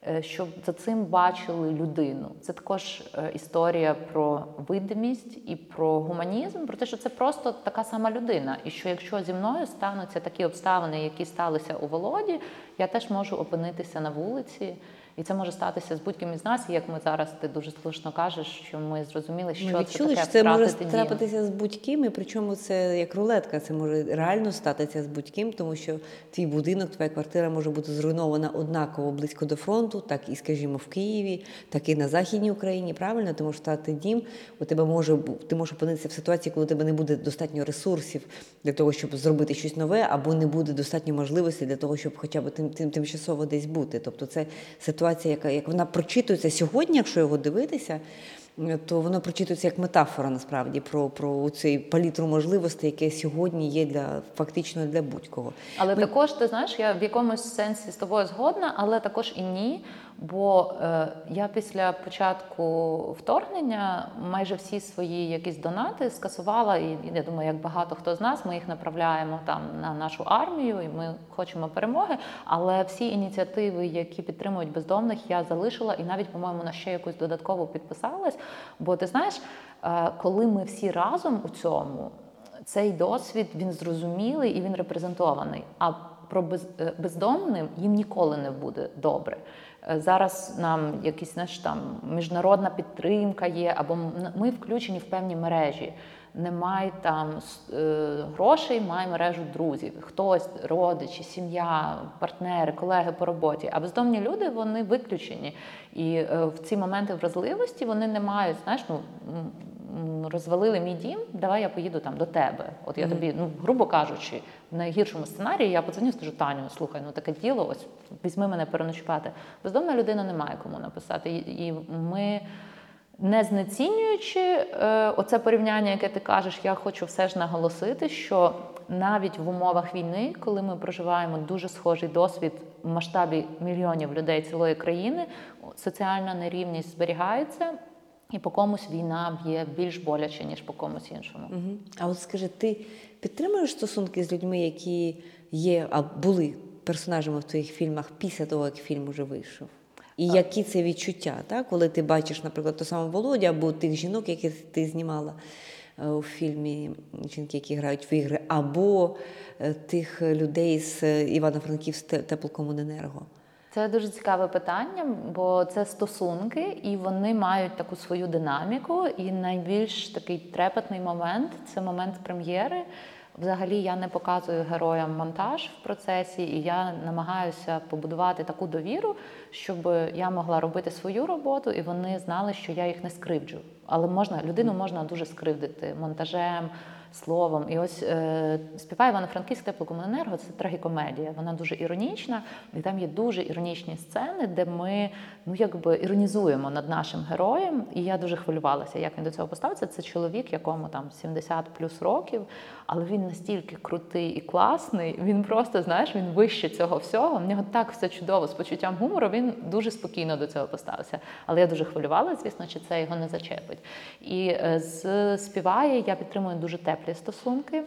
Е, щоб за цим бачили людину. Це також е, історія про видимість і про гуманізм, про те, що це просто така сама людина. І що якщо зі мною стануться такі обставини, які сталися у Володі, я теж можу опинитися на вулиці. І це може статися з будь-ким із нас, і як ми зараз ти дуже слушно кажеш, що ми зрозуміли, що ми відчули, це таке що це може дім. трапитися з будь-ким, і причому це як рулетка, це може реально статися з будь-ким, тому що твій будинок, твоя квартира може бути зруйнована однаково близько до фронту, так і, скажімо, в Києві, так і на Західній Україні. Правильно, тому що стати дім, у тебе може ти можеш опинитися в ситуації, коли у тебе не буде достатньо ресурсів для того, щоб зробити щось нове, або не буде достатньо можливостей для того, щоб хоча б тим, тим тимчасово десь бути. Тобто, це ситуація ситуація, яка як вона прочитується сьогодні, якщо його дивитися, то воно прочитується як метафора насправді про про цей палітру можливостей, яке сьогодні є для фактично для будь-кого. Але Ми... також ти знаєш, я в якомусь сенсі з тобою згодна, але також і ні. Бо е, я після початку вторгнення майже всі свої якісь донати скасувала, і я думаю, як багато хто з нас, ми їх направляємо там на нашу армію, і ми хочемо перемоги. Але всі ініціативи, які підтримують бездомних, я залишила і навіть, по-моєму, на ще якусь додатково підписалась. Бо ти знаєш, е, коли ми всі разом у цьому, цей досвід він зрозумілий і він репрезентований. А про е, бездомним їм ніколи не буде добре. Е, зараз нам якісь знаєш, там міжнародна підтримка є, або ми включені в певні мережі. Немає там е, грошей, має мережу друзів, хтось, родичі, сім'я, партнери, колеги по роботі. А бездомні люди вони виключені. І е, в ці моменти вразливості вони не мають, знаєш, ну розвалили мій дім, давай я поїду там до тебе. От я mm-hmm. тобі, ну грубо кажучи, в найгіршому сценарії я подзвоню, скажу Таню, слухай, ну таке діло, ось візьми мене переночувати. Бездомна людина не має кому написати. І ми. Не знецінюючи е, оце порівняння, яке ти кажеш, я хочу все ж наголосити, що навіть в умовах війни, коли ми проживаємо дуже схожий досвід в масштабі мільйонів людей цілої країни, соціальна нерівність зберігається, і по комусь війна б'є більш боляче, ніж по комусь іншому. Угу. А от скажи, ти підтримуєш стосунки з людьми, які є, а були персонажами в твоїх фільмах після того, як фільм уже вийшов? І так. які це відчуття, так? коли ти бачиш, наприклад, ту саму Володю або тих жінок, яких ти знімала е, у фільмі Жінки, які грають в ігри, або е, тих людей з е, Івано-Франківськ теплокомуненерго? Це дуже цікаве питання, бо це стосунки, і вони мають таку свою динаміку. І найбільш такий трепетний момент це момент прем'єри. Взагалі я не показую героям монтаж в процесі, і я намагаюся побудувати таку довіру, щоб я могла робити свою роботу, і вони знали, що я їх не скривджу. Але можна людину можна дуже скривдити монтажем словом. І ось е, співає Івано-Франківськ теплокомуненерго це трагікомедія. Вона дуже іронічна, і там є дуже іронічні сцени, де ми ну якби іронізуємо над нашим героєм. І я дуже хвилювалася, як він до цього поставиться. Це чоловік, якому там 70 плюс років, але він настільки крутий і класний. Він просто знаєш, він вище цього всього. В нього так все чудово з почуттям гумору. Він дуже спокійно до цього поставився. Але я дуже хвилювалася, звісно, чи це його не зачепить. І е, з співає я підтримую дуже тепло теплі стосунки.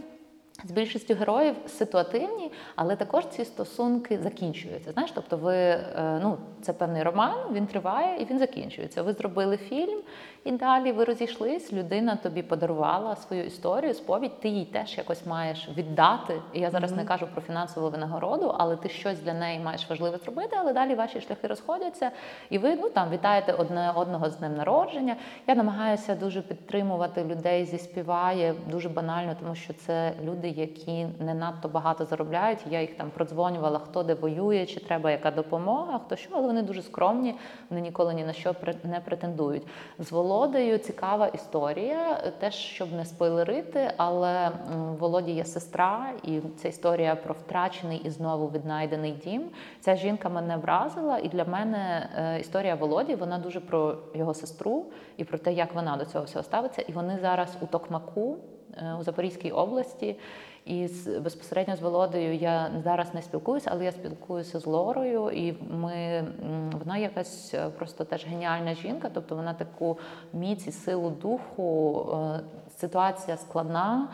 З більшістю героїв ситуативні, але також ці стосунки закінчуються. Знаєш, тобто, ви е, ну це певний роман, він триває і він закінчується. Ви зробили фільм, і далі ви розійшлись. Людина тобі подарувала свою історію, сповідь. Ти їй теж якось маєш віддати. І я зараз mm-hmm. не кажу про фінансову винагороду, але ти щось для неї маєш важливе зробити. Але далі ваші шляхи розходяться, і ви ну там вітаєте одне одного з днем народження. Я намагаюся дуже підтримувати людей зі співає дуже банально, тому що це люди які не надто багато заробляють. Я їх там продзвонювала, хто де воює, чи треба яка допомога, хто що, але вони дуже скромні, вони ніколи ні на що не претендують. З Володею цікава історія, теж щоб не спойлерити, але Володі є сестра, і ця історія про втрачений і знову віднайдений дім. Ця жінка мене вразила, і для мене е, історія Володі вона дуже про його сестру і про те, як вона до цього всього ставиться. І вони зараз у Токмаку. Е, у Запорізькій області. І з, безпосередньо з Володою я зараз не спілкуюся, але я спілкуюся з Лорою, і ми вона якась е, просто теж геніальна жінка. Тобто вона таку міць і силу духу. Е, ситуація складна.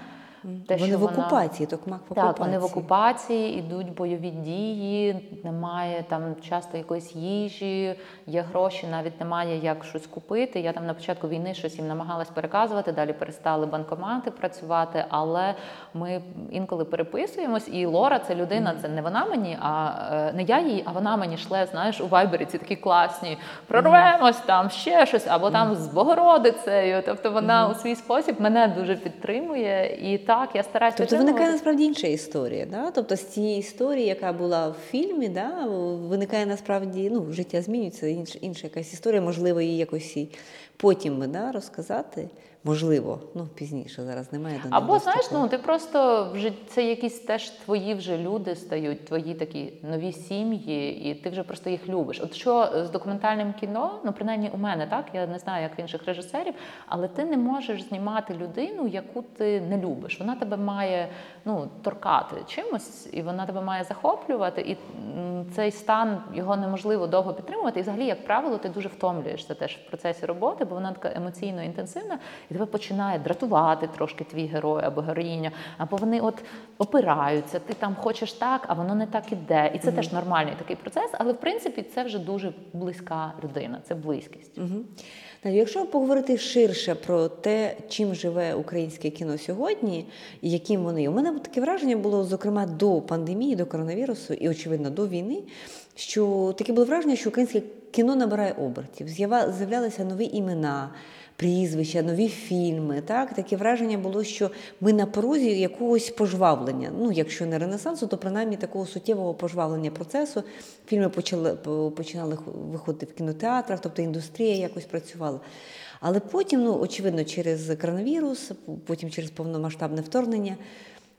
Те, вони що в окупації, вона... токмак в окупації. Так, вони в окупації, ідуть бойові дії, немає там часто якоїсь їжі, є гроші, навіть немає як щось купити. Я там на початку війни щось їм намагалась переказувати, далі перестали банкомати працювати, але ми інколи переписуємось, і Лора це людина, це не вона мені, а е, не я їй, а вона мені шле, знаєш, у Вайбері ці такі класні, прорвемось там ще щось, або там з Богородицею. Тобто вона у свій спосіб мене дуже підтримує і так, я стараюся. Тобто виникає насправді інша історія. Да? Тобто з цієї історії, яка була в фільмі, да, виникає насправді ну, життя змінюється, інша, інша якась історія, можливо, її якось і потім да, розказати. Можливо, ну пізніше зараз немає до Або знаєш, ну ти просто вже це якісь теж твої вже люди стають, твої такі нові сім'ї, і ти вже просто їх любиш. От що з документальним кіно, ну принаймні у мене так, я не знаю, як в інших режисерів, але ти не можеш знімати людину, яку ти не любиш. Вона тебе має ну торкати чимось, і вона тебе має захоплювати. І цей стан його неможливо довго підтримувати. І взагалі, як правило, ти дуже втомлюєшся теж в процесі роботи, бо вона така емоційно інтенсивна. І тебе починає дратувати трошки твій герой або героїня, або вони от опираються, ти там хочеш так, а воно не так іде. І це mm-hmm. теж нормальний такий процес, але в принципі це вже дуже близька людина, це близькість. Mm-hmm. Якщо поговорити ширше про те, чим живе українське кіно сьогодні, і яким вони є, у мене таке враження було, зокрема, до пандемії, до коронавірусу і, очевидно, до війни, що таке було враження, що українське кіно набирає обертів, з'являлися нові імена прізвища, нові фільми. Так Таке враження було, що ми на порозі якогось пожвавлення. Ну, якщо не ренесансу, то принаймні такого суттєвого пожвавлення процесу. Фільми почали починали виходити в кінотеатрах, тобто індустрія якось працювала. Але потім, ну очевидно, через коронавірус, потім через повномасштабне вторгнення.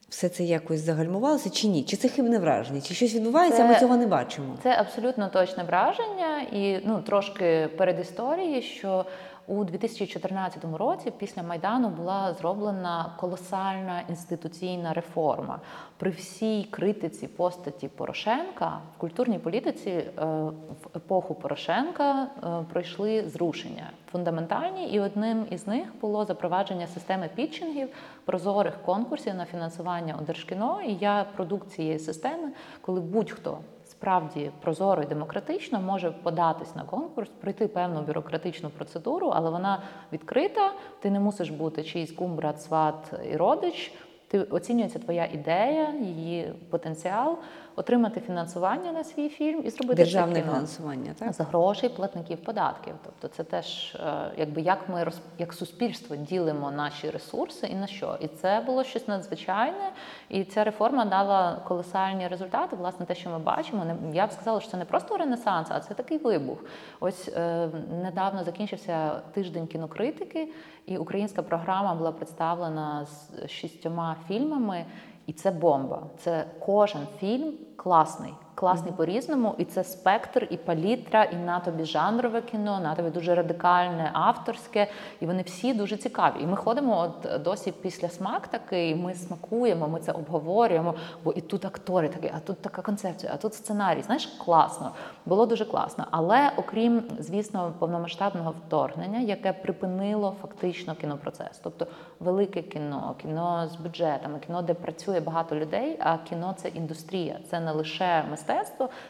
Все це якось загальмувалося чи ні? Чи це хибне враження? Чи щось відбувається? Це, ми цього не бачимо? Це абсолютно точне враження, і ну трошки перед історією, що у 2014 році після майдану була зроблена колосальна інституційна реформа. При всій критиці постаті Порошенка в культурній політиці е, в епоху Порошенка е, пройшли зрушення фундаментальні, і одним із них було запровадження системи пітчингів, прозорих конкурсів на фінансування у Держкіно. І я продукт цієї системи, коли будь-хто справді прозоро і демократично може податись на конкурс, пройти певну бюрократичну процедуру, але вона відкрита. Ти не мусиш бути чийсь кум, брат, сват і родич. Ти оцінюється твоя ідея, її потенціал отримати фінансування на свій фільм і зробити державне це кіно. фінансування так? за гроші платників податків. Тобто, це теж е, якби як ми як суспільство ділимо наші ресурси і на що. І це було щось надзвичайне. І ця реформа дала колосальні результати. Власне, те, що ми бачимо, не я б сказала, що це не просто ренесанс, а це такий вибух. Ось е, недавно закінчився тиждень кінокритики, і українська програма була представлена з шістьома фільмами. І це бомба. Це кожен фільм класний, класні по-різному, і це спектр, і палітра, і на тобі жанрове кіно, на тобі дуже радикальне, авторське, і вони всі дуже цікаві. І ми ходимо от досі після смак такий, ми смакуємо, ми це обговорюємо, бо і тут актори такі, а тут така концепція, а тут сценарій. Знаєш, класно. Було дуже класно. Але окрім, звісно, повномасштабного вторгнення, яке припинило фактично кінопроцес, тобто велике кіно, кіно з бюджетами, кіно, де працює багато людей, а кіно це індустрія, це не лише мистецтво,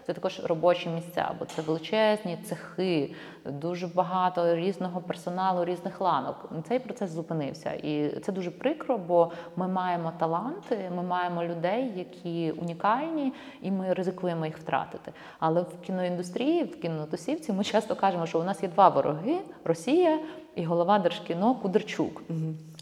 це також робочі місця, бо це величезні цехи, дуже багато різного персоналу, різних ланок. Цей процес зупинився, і це дуже прикро, бо ми маємо таланти, ми маємо людей, які унікальні, і ми ризикуємо їх втратити. Але в кіноіндустрії, в кінотусівці, ми часто кажемо, що у нас є два вороги: Росія і голова держкіно Кудерчук.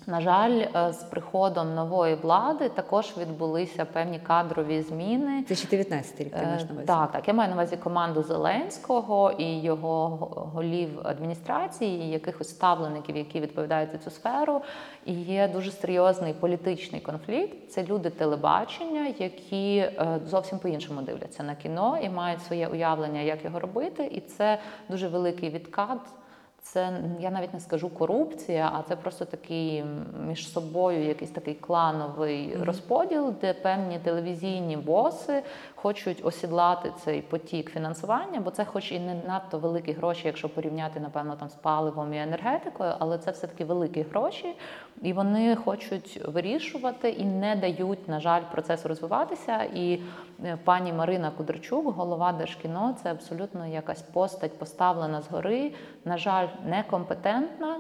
На жаль, е, з приходом нової влади також відбулися певні кадрові зміни. Це ще 19 рік, ти маєш на увазі? Е, Так, так. Я маю на увазі команду Зеленського і його голів адміністрації, і якихось ставлеників, які відповідають за цю сферу. І є дуже серйозний політичний конфлікт. Це люди телебачення, які е, зовсім по-іншому дивляться на кіно і мають своє уявлення, як його робити. І це дуже великий відкат. Це я навіть не скажу корупція, а це просто такий між собою якийсь такий клановий mm-hmm. розподіл, де певні телевізійні боси хочуть осідлати цей потік фінансування, бо це, хоч і не надто великі гроші, якщо порівняти, напевно, там з паливом і енергетикою, але це все таки великі гроші, і вони хочуть вирішувати і не дають, на жаль, процесу розвиватися. І е, пані Марина Кудрчук, голова Держкіно, це абсолютно якась постать поставлена згори. На жаль, некомпетентна,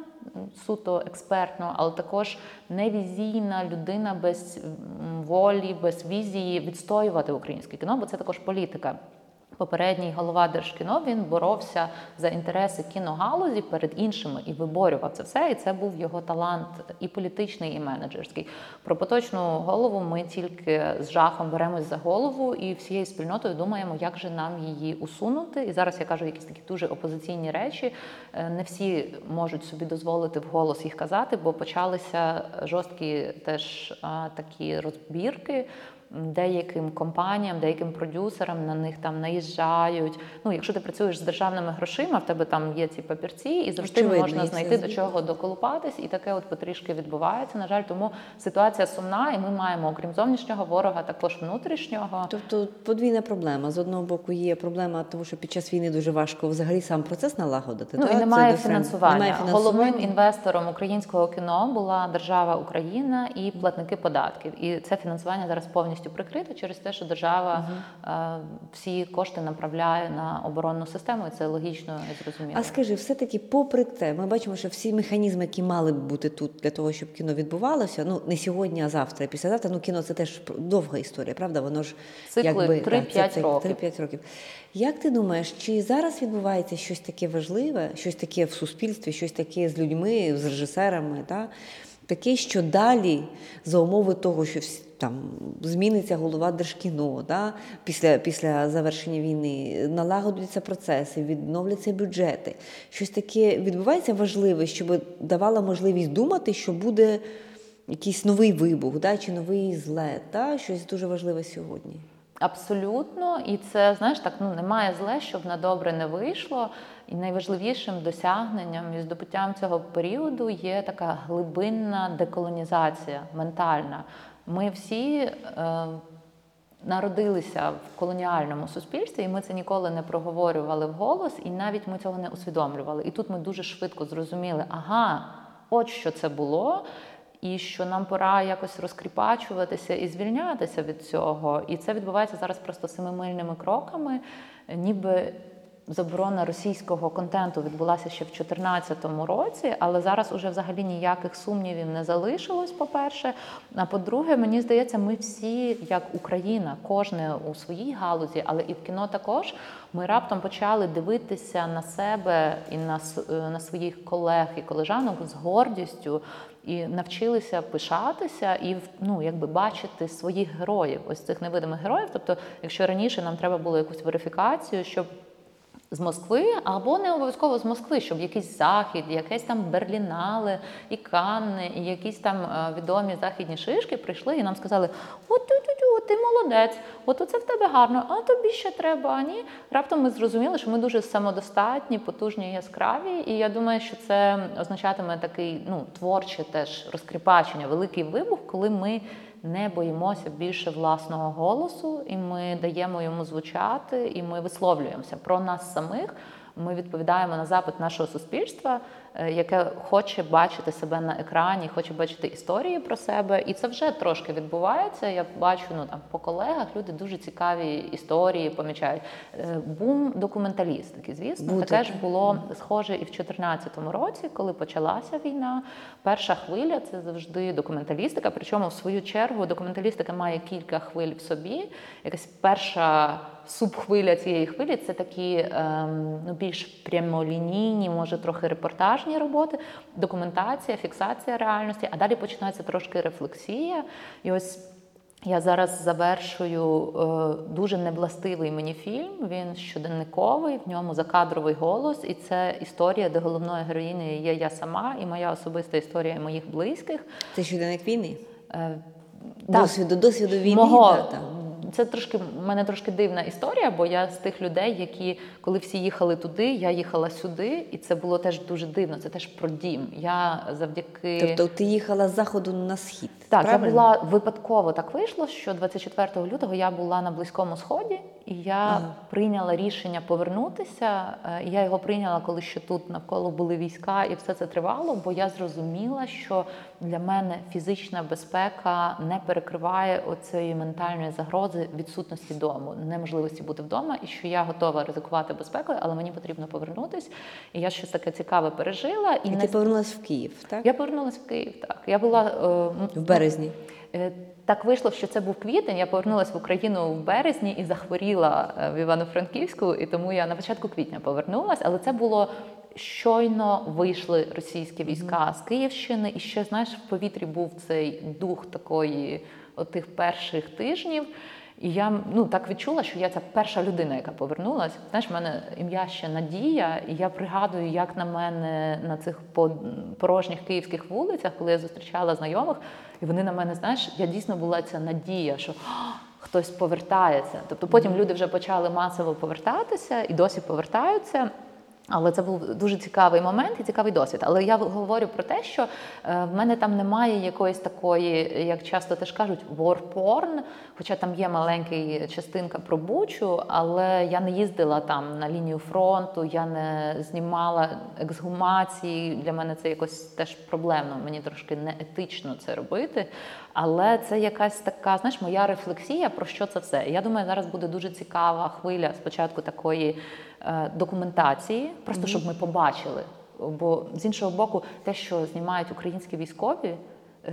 суто експертно, але також невізійна людина без волі, без візії відстоювати українське кіно, бо це також політика. Попередній голова Держкіно він боровся за інтереси кіногалузі перед іншими і виборював це все. І це був його талант і політичний, і менеджерський. Про поточну голову ми тільки з жахом беремось за голову і всією спільнотою думаємо, як же нам її усунути. І зараз я кажу якісь такі дуже опозиційні речі. Е, не всі можуть собі дозволити вголос їх казати, бо почалися жорсткі теж такі розбірки деяким компаніям, деяким продюсерам на них там наїжджають. Ну, якщо ти працюєш з державними грошима, в тебе там є ці папірці, і завжди Очевидно, можна знайти до чого доколупатись, і таке от потрішки відбувається. На жаль, тому ситуація сумна, і ми маємо, окрім зовнішнього ворога, також внутрішнього. Тобто подвійна проблема з одного боку є проблема, тому що під час війни дуже важко взагалі сам процес налагодити. Ну так? і немає фінансування. немає фінансування. Головним інвестором українського кіно була держава Україна і платники податків. І це фінансування зараз повністю повністю прикрита через те, що держава угу. всі кошти направляє на оборонну систему, і це логічно і зрозуміло. А скажи, все-таки, попри те, ми бачимо, що всі механізми, які мали б бути тут для того, щоб кіно відбувалося, ну не сьогодні, а завтра, післязавтра. Ну кіно це теж довга історія, правда? Воно ж Цикли 3-5 років. 3-5 років. Як ти думаєш, чи зараз відбувається щось таке важливе, щось таке в суспільстві, щось таке з людьми, з режисерами? Та? Таке, що далі за умови того, що там зміниться голова держкіно да, після після завершення війни, налагодяться процеси, відновляться бюджети. Щось таке відбувається важливе, щоб давало можливість думати, що буде якийсь новий вибух, да, чи новий злет, да, щось дуже важливе сьогодні. Абсолютно, і це знаєш так, ну немає зле, щоб на добре не вийшло. І найважливішим досягненням і здобуттям цього періоду є така глибинна деколонізація ментальна. Ми всі е, народилися в колоніальному суспільстві, і ми це ніколи не проговорювали вголос, і навіть ми цього не усвідомлювали. І тут ми дуже швидко зрозуміли, ага, от що це було. І що нам пора якось розкріпачуватися і звільнятися від цього. І це відбувається зараз просто семимильними кроками, ніби заборона російського контенту відбулася ще в 2014 році, але зараз уже взагалі ніяких сумнівів не залишилось. По-перше, а по-друге, мені здається, ми всі, як Україна, кожне у своїй галузі, але і в кіно також. Ми раптом почали дивитися на себе і на на своїх колег і колежанок з гордістю. І навчилися пишатися і ну, якби бачити своїх героїв, ось цих невидимих героїв. Тобто, якщо раніше нам треба було якусь верифікацію, щоб З Москви або не обов'язково з Москви, щоб якийсь захід, якесь там Берлінале, і Канни, і якісь там е, відомі західні шишки прийшли і нам сказали: от ти молодець, от це в тебе гарно, а тобі ще треба. А ні. Раптом ми зрозуміли, що ми дуже самодостатні, потужні, яскраві. І я думаю, що це означатиме такий ну, творче теж розкріпачення, великий вибух, коли ми не боїмося більше власного голосу, і ми даємо йому звучати, і ми висловлюємося про нас самих. Ми відповідаємо на запит нашого суспільства, яке хоче бачити себе на екрані, хоче бачити історії про себе, і це вже трошки відбувається. Я бачу ну там по колегах люди дуже цікаві історії помічають. Е, бум документалістики, звісно, Буде. таке ж було схоже і в 2014 році, коли почалася війна. Перша хвиля це завжди документалістика. Причому, в свою чергу, документалістика має кілька хвиль в собі. Якась перша субхвиля цієї хвилі це такі ем, ну, більш прямолінійні, може трохи репортажні роботи, документація, фіксація реальності. А далі починається трошки рефлексія. І ось. Я зараз завершую е, дуже невластивий мені фільм. Він щоденниковий, в ньому закадровий голос, і це історія, де головною героїнею є я сама, і моя особиста історія моїх близьких. Це щоденник війни? Е, так. Досвіду, досвіду війни. Мого, да, так. Це трошки в мене трошки дивна історія, бо я з тих людей, які коли всі їхали туди, я їхала сюди, і це було теж дуже дивно. Це теж про дім. Я завдяки Тобто ти їхала з заходу на схід. так, правильно? я була випадково так вийшло, що 24 лютого я була на близькому сході, і я Ага. прийняла рішення повернутися. Е, я його прийняла, коли ще тут навколо були війська, і все це тривало. Бо я зрозуміла, що для мене фізична безпека не перекриває оцієї ментальної загрози відсутності дому, неможливості бути вдома, і що я готова ризикувати безпекою, але мені потрібно повернутись. І я щось таке цікаве пережила. І, І не ти повернулася в Київ, так? я повернулася в Київ. Так я була е, В березні. Так вийшло, що це був квітень. Я повернулася в Україну в березні і захворіла е, в Івано-Франківську, і тому я на початку квітня повернулася. Але це було щойно вийшли російські війська з Київщини, і ще знаєш, в повітрі був цей дух такої отих перших тижнів. І я ну так відчула, що я ця перша людина, яка повернулася. Знаєш, в мене ім'я ще Надія, і я пригадую, як на мене на цих порожніх київських вулицях, коли я зустрічала знайомих, і вони на мене, знаєш, я дійсно була ця надія, що хтось повертається. Тобто потім люди вже почали масово повертатися і досі повертаються. Але це був дуже цікавий момент і цікавий досвід. Але я говорю про те, що е, в мене там немає якоїсь такої, як часто теж кажуть, war-porn, хоча там є маленька частинка про Бучу, але я не їздила там на лінію фронту, я не знімала ексгумації. Для мене це якось теж проблемно. Мені трошки неетично це робити. Але це якась така, знаєш, моя рефлексія про що це все. Я думаю, зараз буде дуже цікава хвиля спочатку такої е, документації, просто щоб ми побачили. Бо з іншого боку, те, що знімають українські військові,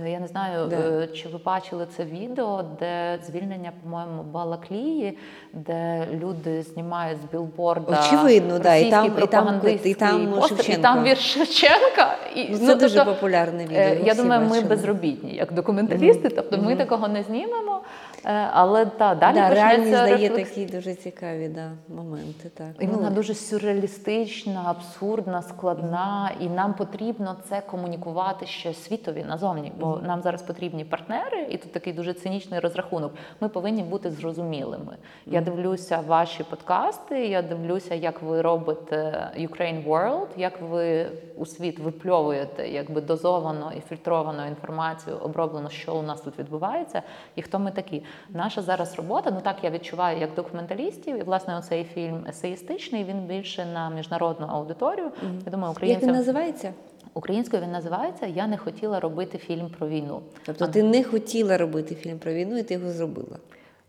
я не знаю, Да. е, чи ви бачили це відео, де звільнення, по-моєму, Балаклії, де люди знімають з білборда Очевидно, да, і там- і там- і там постер, і там вір Шевченка. І, Ну, це дуже тобто, популярне відео. Е, Я думаю, думаю, ми безробітні як документалісти, тобто ми такого не знімемо. Е, Але та далі да, почнеться дає рефлекс- такі дуже цікаві да, моменти. Так. і Ну, вона дуже сюрреалістична, абсурдна, складна, і нам потрібно це комунікувати ще світові назовні, бо нам зараз потрібні партнери, і тут такий дуже цинічний розрахунок. Ми повинні бути зрозумілими. Я дивлюся ваші подкасти, я дивлюся, як ви робите Ukraine World, як ви у світ випльовуєте якби дозовано і фільтровану інформацію, оброблену, що у нас тут відбувається, і хто ми такі. Наша зараз робота, ну так я відчуваю як документалістів, і власне оцей фільм есеїстичний. Він більше на міжнародну аудиторію. Я думаю, Як він називається? українською він називається Я не хотіла робити фільм про війну. Тобто ти не хотіла робити фільм про війну, і ти його зробила.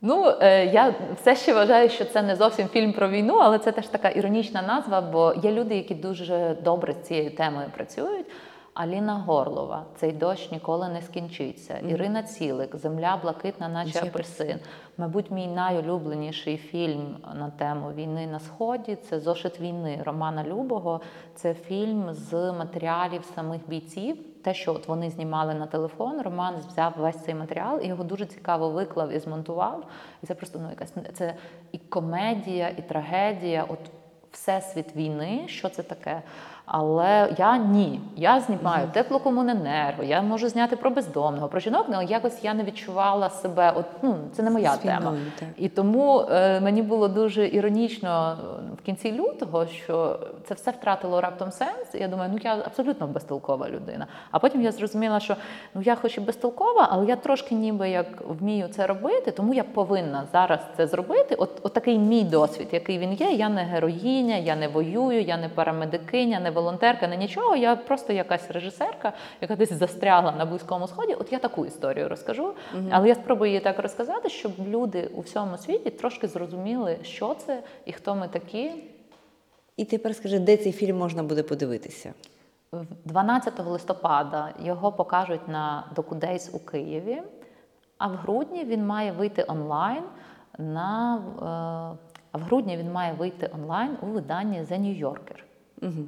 Ну, е, я все ще вважаю, що це не зовсім фільм про війну, але це теж така іронічна назва, бо є люди, які дуже добре з цією темою працюють. Аліна Горлова, цей дощ ніколи не скінчиться. Ірина Цілик, Земля блакитна, наче Наче апельсин. Мабуть, мій найулюбленіший фільм на тему війни на сході це Зошит війни Романа Любого. Це фільм з матеріалів самих бійців. Те, що от вони знімали на телефон, Роман взяв весь цей матеріал і його дуже цікаво виклав і змонтував. І це просто ну якась це і комедія, і трагедія. От всесвіт війни, що це таке. Але я ні. Я знімаю теплокомуненерго, я можу зняти про бездомного, про жінок, але якось я не відчувала себе. От ну це не моя війною, тема. так. І тому е, мені було дуже іронічно в кінці лютого, що це все втратило раптом сенс. І я думаю, ну я абсолютно безтолкова людина. А потім я зрозуміла, що ну я хоч і безтолкова, але я трошки ніби як вмію це робити, тому я повинна зараз це зробити. От, от такий мій досвід, який він є. Я не героїня, я не воюю, я не парамедикиня, не волонтерка, не нічого. Я просто якась режисерка, яка десь застрягла на близькому сході. От я таку історію розкажу. Але я спробую її так розказати, щоб люди у всьому світі трошки зрозуміли, що це і хто ми такі. І тепер скажи, де цей фільм можна буде подивитися? 12 листопада його покажуть на Докудейс у Києві, а в грудні він має вийти онлайн на е, а в грудні він має вийти онлайн у виданні The New Yorker. Угу.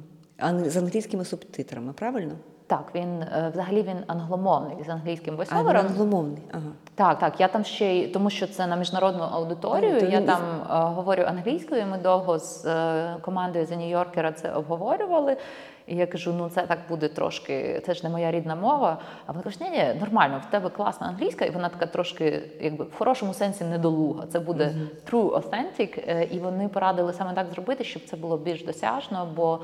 З англійськими субтитрами, правильно? Так, він е, взагалі він англомовний з англійським А англомовний. Ага. Так, так. Я там ще й тому, що це на міжнародну аудиторію. А, я він там е, говорю англійською. Ми довго з е, командою The New Yorker це обговорювали. І я кажу: ну це так буде трошки, це ж не моя рідна мова. А вони кажуть, ні, ні, нормально, в тебе класна англійська, і вона така трошки, якби в хорошому сенсі недолуга. Це буде true authentic. І вони порадили саме так зробити, щоб це було більш досяжно, бо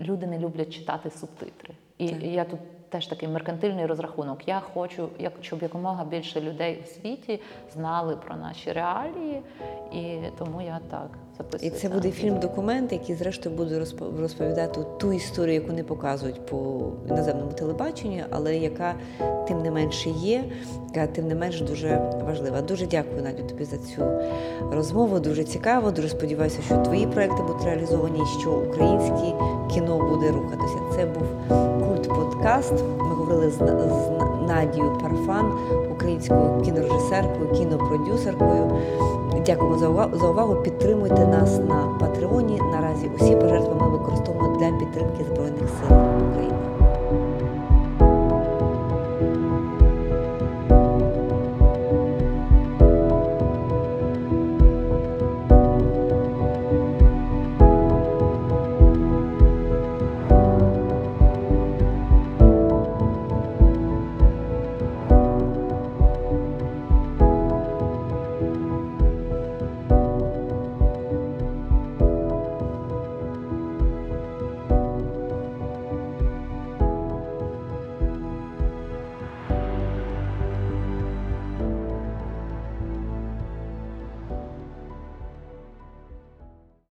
люди не люблять читати субтитри. І, Так. я тут теж такий меркантильний розрахунок. Я хочу, щоб якомога більше людей у світі знали про наші реалії, і тому я так І це буде фільм-документ, який, зрештою, буде розповідати ту історію, яку не показують по іноземному телебаченню, але яка тим не менше є, яка тим не менш дуже важлива. Дуже дякую, Надю, тобі за цю розмову. Дуже цікаво. Дуже сподіваюся, що твої проекти будуть реалізовані, що українське кіно буде рухатися. Це був подкаст. Ми говорили з, з Надією Парфан, українською кінорежисеркою, кінопродюсеркою. Дякуємо за увагу. За увагу. Підтримуйте нас на Патреоні. Наразі усі пожертви ми використовуємо для підтримки Збройних сил України.